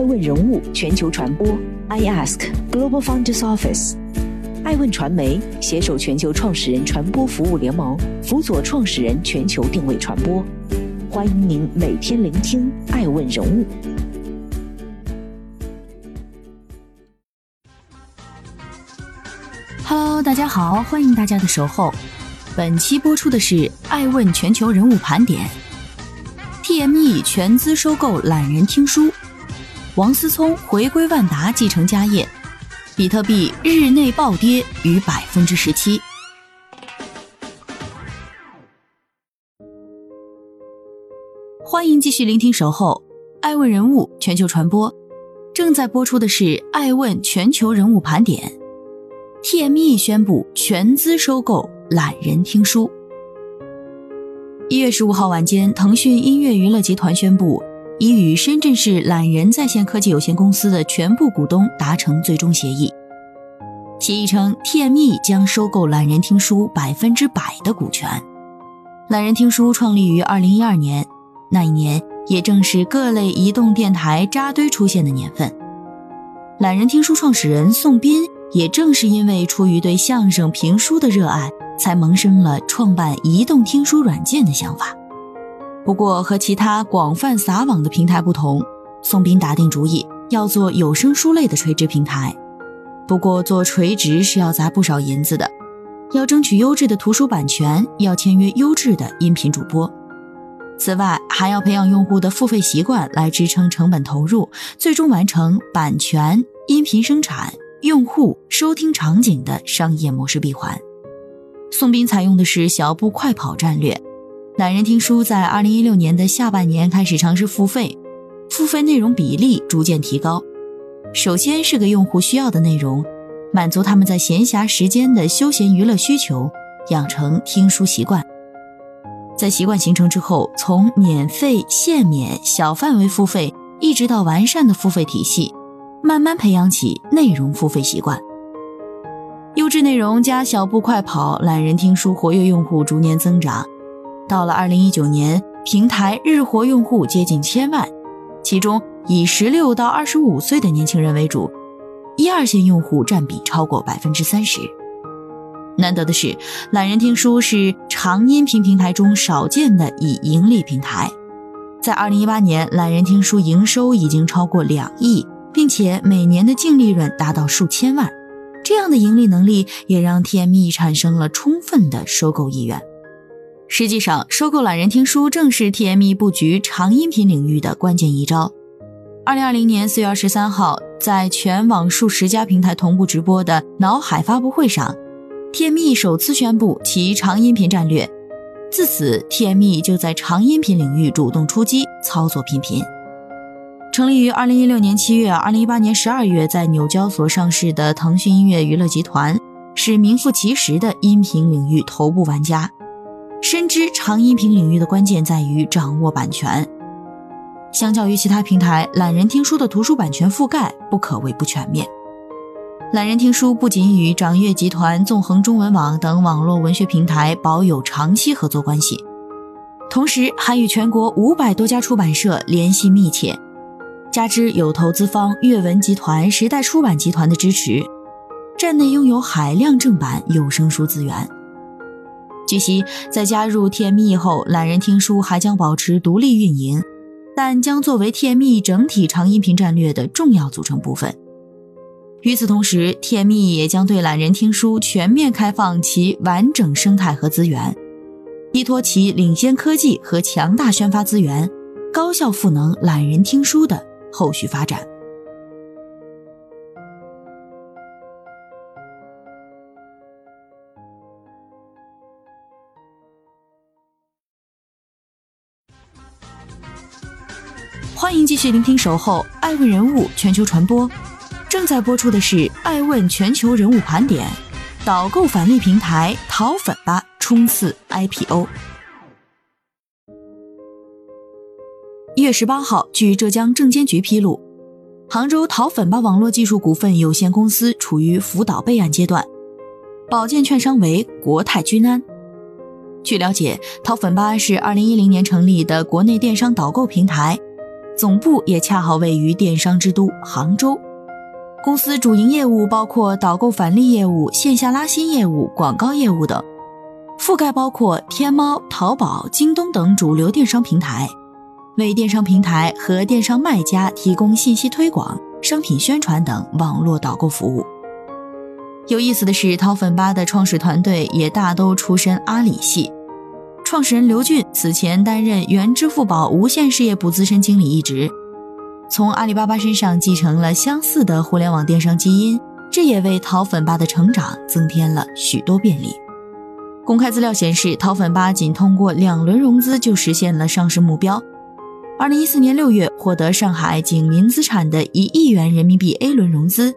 爱问人物全球传播，I Ask Global Founders Office，爱问传媒携手全球创始人传播服务联盟，辅佐创始人全球定位传播。欢迎您每天聆听爱问人物。Hello，大家好，欢迎大家的守候。本期播出的是爱问全球人物盘点。TME 全资收购懒人听书，王思聪回归万达继承家业，比特币日内暴跌逾百分之十七。欢迎继续聆听守候爱问人物全球传播，正在播出的是爱问全球人物盘点。TME 宣布全资收购懒人听书。一月十五号晚间，腾讯音乐娱乐集团宣布，已与深圳市懒人在线科技有限公司的全部股东达成最终协议。协议称，TME 将收购懒人听书百分之百的股权。懒人听书创立于二零一二年，那一年也正是各类移动电台扎堆出现的年份。懒人听书创始人宋斌。也正是因为出于对相声评书的热爱，才萌生了创办移动听书软件的想法。不过和其他广泛撒网的平台不同，宋斌打定主意要做有声书类的垂直平台。不过做垂直是要砸不少银子的，要争取优质的图书版权，要签约优质的音频主播。此外，还要培养用户的付费习惯来支撑成本投入，最终完成版权、音频生产。用户收听场景的商业模式闭环，宋斌采用的是小步快跑战略。懒人听书在二零一六年的下半年开始尝试付费，付费内容比例逐渐提高。首先是个用户需要的内容，满足他们在闲暇时间的休闲娱乐需求，养成听书习惯。在习惯形成之后，从免费、限免、小范围付费，一直到完善的付费体系。慢慢培养起内容付费习惯，优质内容加小步快跑，懒人听书活跃用户逐年增长。到了二零一九年，平台日活用户接近千万，其中以十六到二十五岁的年轻人为主，一二线用户占比超过百分之三十。难得的是，懒人听书是长音频平台中少见的以盈利平台。在二零一八年，懒人听书营收已经超过两亿。并且每年的净利润达到数千万，这样的盈利能力也让 TME 产生了充分的收购意愿。实际上，收购懒人听书正是 TME 布局长音频领域的关键一招。二零二零年四月二十三号，在全网数十家平台同步直播的脑海发布会上，TME 首次宣布其长音频战略。自此，TME 就在长音频领域主动出击，操作频频。成立于二零一六年七月，二零一八年十二月在纽交所上市的腾讯音乐娱乐集团，是名副其实的音频领域头部玩家，深知长音频领域的关键在于掌握版权。相较于其他平台，懒人听书的图书版权覆盖不可谓不全面。懒人听书不仅与掌阅集团、纵横中文网等网络文学平台保有长期合作关系，同时还与全国五百多家出版社联系密切。加之有投资方阅文集团、时代出版集团的支持，站内拥有海量正版有声书资源。据悉，在加入 TME 后，懒人听书还将保持独立运营，但将作为 TME 整体长音频战略的重要组成部分。与此同时，TME 也将对懒人听书全面开放其完整生态和资源，依托其领先科技和强大宣发资源，高效赋能懒人听书的。后续发展。迎继续聆听《守候爱问人物全球传播》，正在播出的是《爱问全球人物盘点》。导购返利平台淘粉吧冲刺 IPO。一月十八号，据浙江证监局披露，杭州淘粉吧网络技术股份有限公司处于辅导备案阶段，保荐券商为国泰君安。据了解，淘粉吧是二零一零年成立的国内电商导购平台，总部也恰好位于电商之都杭州。公司主营业务包括导购返利业务、线下拉新业务、广告业务等，覆盖包括天猫、淘宝、京东等主流电商平台，为电商平台和电商卖家提供信息推广、商品宣传等网络导购服务。有意思的是，淘粉吧的创始团队也大都出身阿里系，创始人刘俊此前担任原支付宝无线事业部资深经理一职。从阿里巴巴身上继承了相似的互联网电商基因，这也为淘粉吧的成长增添了许多便利。公开资料显示，淘粉吧仅通过两轮融资就实现了上市目标。二零一四年六月获得上海景林资产的一亿元人民币 A 轮融资，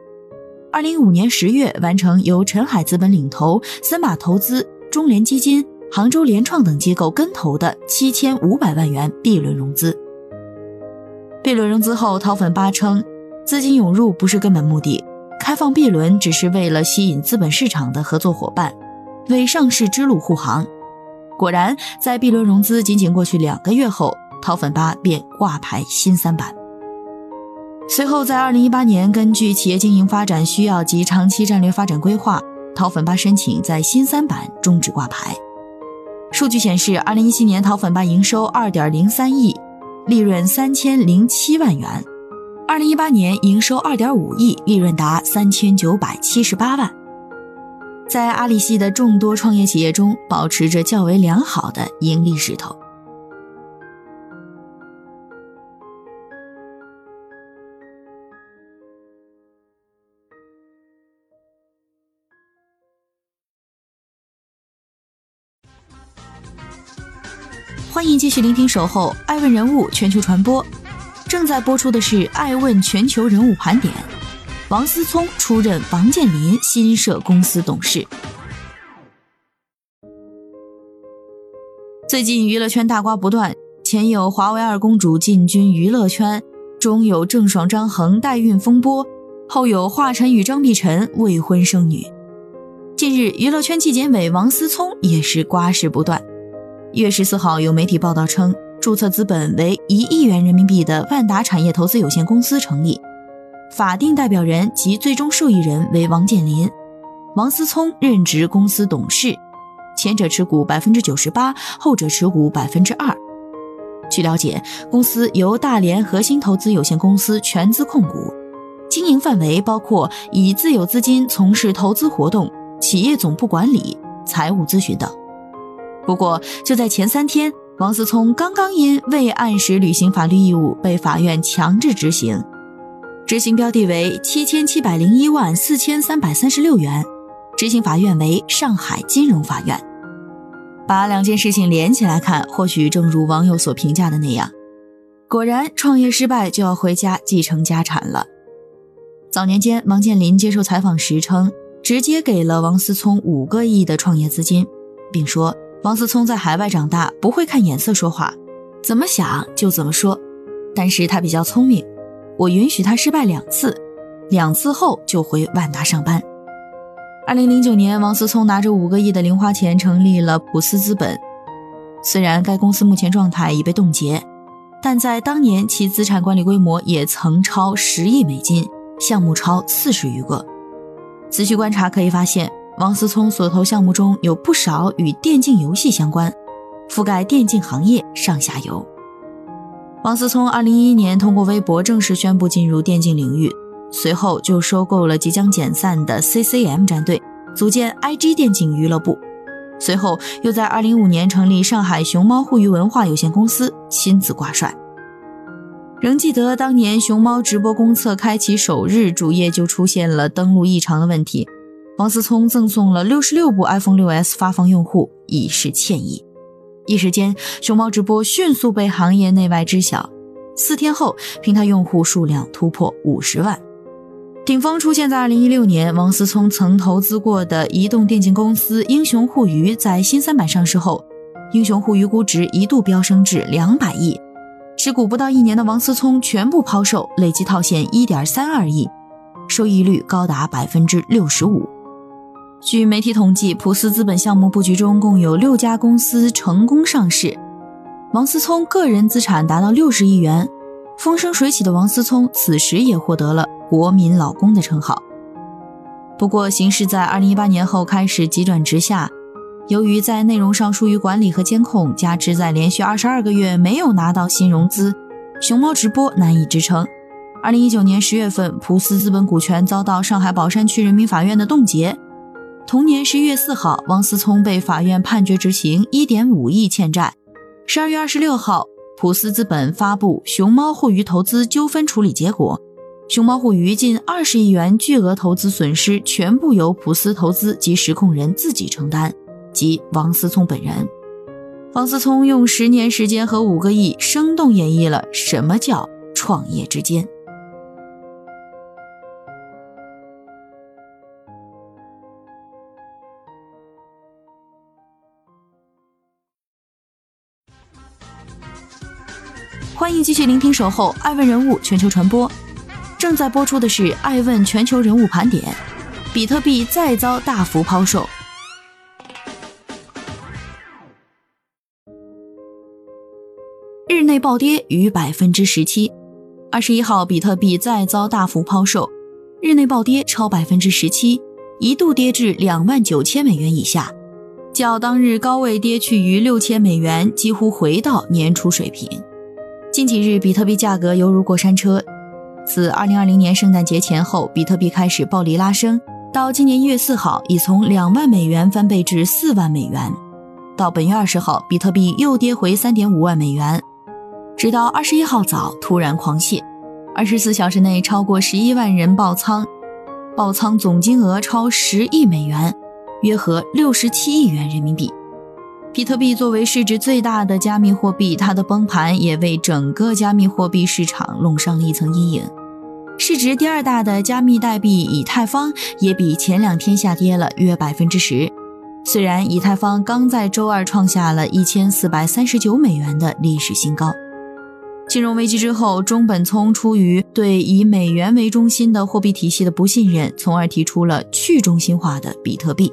二零一五年十月完成由陈海资本领投、森马投资、中联基金、杭州联创等机构跟投的七千五百万元 B 轮融资。B 轮融资后，淘粉吧称，资金涌入不是根本目的，开放 B 轮只是为了吸引资本市场的合作伙伴，为上市之路护航。果然，在 B 轮融资仅仅过去两个月后，淘粉吧便挂牌新三板。随后，在2018年，根据企业经营发展需要及长期战略发展规划，淘粉吧申请在新三板终止挂牌。数据显示二零一七年淘粉吧营收二点零三亿。利润三千零七万元，二零一八年营收二点五亿，利润达三千九百七十八万，在阿里系的众多创业企业中，保持着较为良好的盈利势头。欢迎继续聆听《守候爱问人物全球传播》，正在播出的是《爱问全球人物盘点》。王思聪出任王健林新设公司董事。最近娱乐圈大瓜不断，前有华为二公主进军娱乐圈，中有郑爽张恒代孕风波，后有华晨宇张碧晨未婚生女。近日，娱乐圈纪检委王思聪也是瓜事不断。一月十四号，有媒体报道称，注册资本为一亿元人民币的万达产业投资有限公司成立，法定代表人及最终受益人为王健林，王思聪任职公司董事，前者持股百分之九十八，后者持股百分之二。据了解，公司由大连核心投资有限公司全资控股，经营范围包括以自有资金从事投资活动、企业总部管理、财务咨询等。不过，就在前三天，王思聪刚刚因未按时履行法律义务被法院强制执行，执行标的为七千七百零一万四千三百三十六元，执行法院为上海金融法院。把两件事情连起来看，或许正如网友所评价的那样，果然创业失败就要回家继承家产了。早年间，王健林接受采访时称，直接给了王思聪五个亿的创业资金，并说。王思聪在海外长大，不会看眼色说话，怎么想就怎么说。但是他比较聪明，我允许他失败两次，两次后就回万达上班。二零零九年，王思聪拿着五个亿的零花钱成立了普思资本，虽然该公司目前状态已被冻结，但在当年其资产管理规模也曾超十亿美金，项目超四十余个。仔细观察可以发现。王思聪所投项目中有不少与电竞游戏相关，覆盖电竞行业上下游。王思聪2011年通过微博正式宣布进入电竞领域，随后就收购了即将解散的 CCM 战队，组建 IG 电竞娱乐部。随后又在2015年成立上海熊猫互娱文化有限公司，亲自挂帅。仍记得当年熊猫直播公测开启首日，主页就出现了登录异常的问题。王思聪赠送了六十六部 iPhone 6s 发放用户，以示歉意。一时间，熊猫直播迅速被行业内外知晓。四天后，平台用户数量突破五十万。顶峰出现在二零一六年，王思聪曾投资过的移动电竞公司英雄互娱在新三板上市后，英雄互娱估值一度飙升至两百亿。持股不到一年的王思聪全部抛售，累计套现一点三二亿，收益率高达百分之六十五。据媒体统计，普思资本项目布局中共有六家公司成功上市，王思聪个人资产达到六十亿元，风生水起的王思聪此时也获得了“国民老公”的称号。不过，形势在2018年后开始急转直下。由于在内容上疏于管理和监控，加之在连续22个月没有拿到新融资，熊猫直播难以支撑。2019年10月份，普思资本股权遭到上海宝山区人民法院的冻结。同年11月4号，王思聪被法院判决执行1.5亿欠债。12月26号，普思资本发布熊猫互娱投资纠纷处理结果。熊猫互娱近二十亿元巨额投资损失，全部由普思投资及实控人自己承担，即王思聪本人。王思聪用十年时间和五个亿，生动演绎了什么叫创业之艰。欢迎继续聆听《守候爱问人物全球传播》。正在播出的是《爱问全球人物盘点》，比特币再遭大幅抛售，日内暴跌逾百分之十七。二十一号，比特币再遭大幅抛售，日内暴跌超百分之十七，一度跌至两万九千美元以下，较当日高位跌去逾六千美元，几乎回到年初水平。近几日，比特币价格犹如过山车。自2020年圣诞节前后，比特币开始暴力拉升，到今年1月4号，已从两万美元翻倍至四万美元。到本月20号，比特币又跌回3.5万美元，直到21号早突然狂泻，24小时内超过11万人爆仓，爆仓总金额超10亿美元，约合67亿元人民币。比特币作为市值最大的加密货币，它的崩盘也为整个加密货币市场笼上了一层阴影。市值第二大的加密代币以太坊也比前两天下跌了约百分之十。虽然以太坊刚在周二创下了一千四百三十九美元的历史新高。金融危机之后，中本聪出于对以美元为中心的货币体系的不信任，从而提出了去中心化的比特币。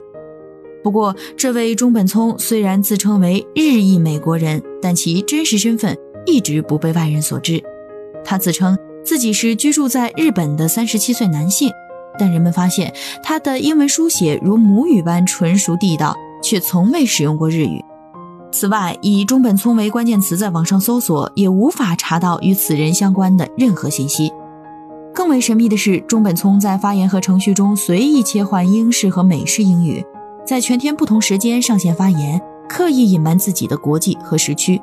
不过，这位中本聪虽然自称为日裔美国人，但其真实身份一直不被外人所知。他自称自己是居住在日本的三十七岁男性，但人们发现他的英文书写如母语般纯熟地道，却从未使用过日语。此外，以中本聪为关键词在网上搜索，也无法查到与此人相关的任何信息。更为神秘的是，中本聪在发言和程序中随意切换英式和美式英语。在全天不同时间上线发言，刻意隐瞒自己的国际和时区，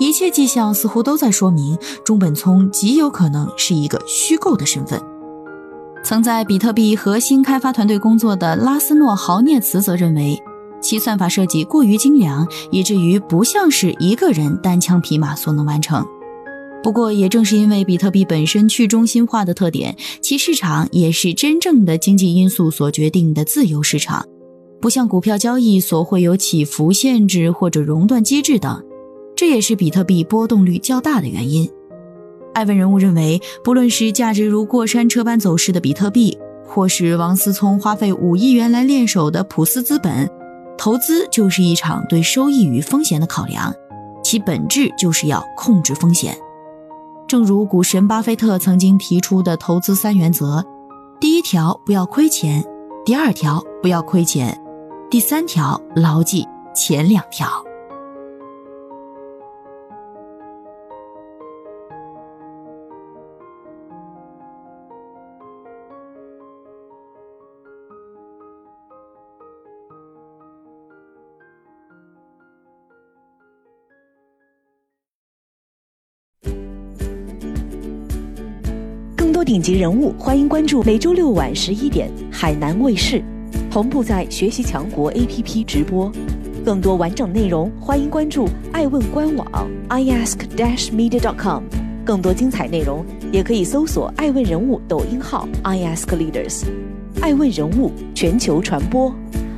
一切迹象似乎都在说明中本聪极有可能是一个虚构的身份。曾在比特币核心开发团队工作的拉斯诺豪涅茨则认为，其算法设计过于精良，以至于不像是一个人单枪匹马所能完成。不过，也正是因为比特币本身去中心化的特点，其市场也是真正的经济因素所决定的自由市场。不像股票交易所会有起伏限制或者熔断机制等，这也是比特币波动率较大的原因。艾文人物认为，不论是价值如过山车般走势的比特币，或是王思聪花费五亿元来练手的普思资本，投资就是一场对收益与风险的考量，其本质就是要控制风险。正如股神巴菲特曾经提出的投资三原则：第一条，不要亏钱；第二条，不要亏钱。第三条，牢记前两条。更多顶级人物，欢迎关注每周六晚十一点海南卫视。同步在学习强国 APP 直播，更多完整内容欢迎关注爱问官网 iask-media.com。更多精彩内容也可以搜索爱问人物抖音号 iaskleaders。爱问人物全球传播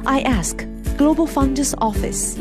，iask Global Founders Office。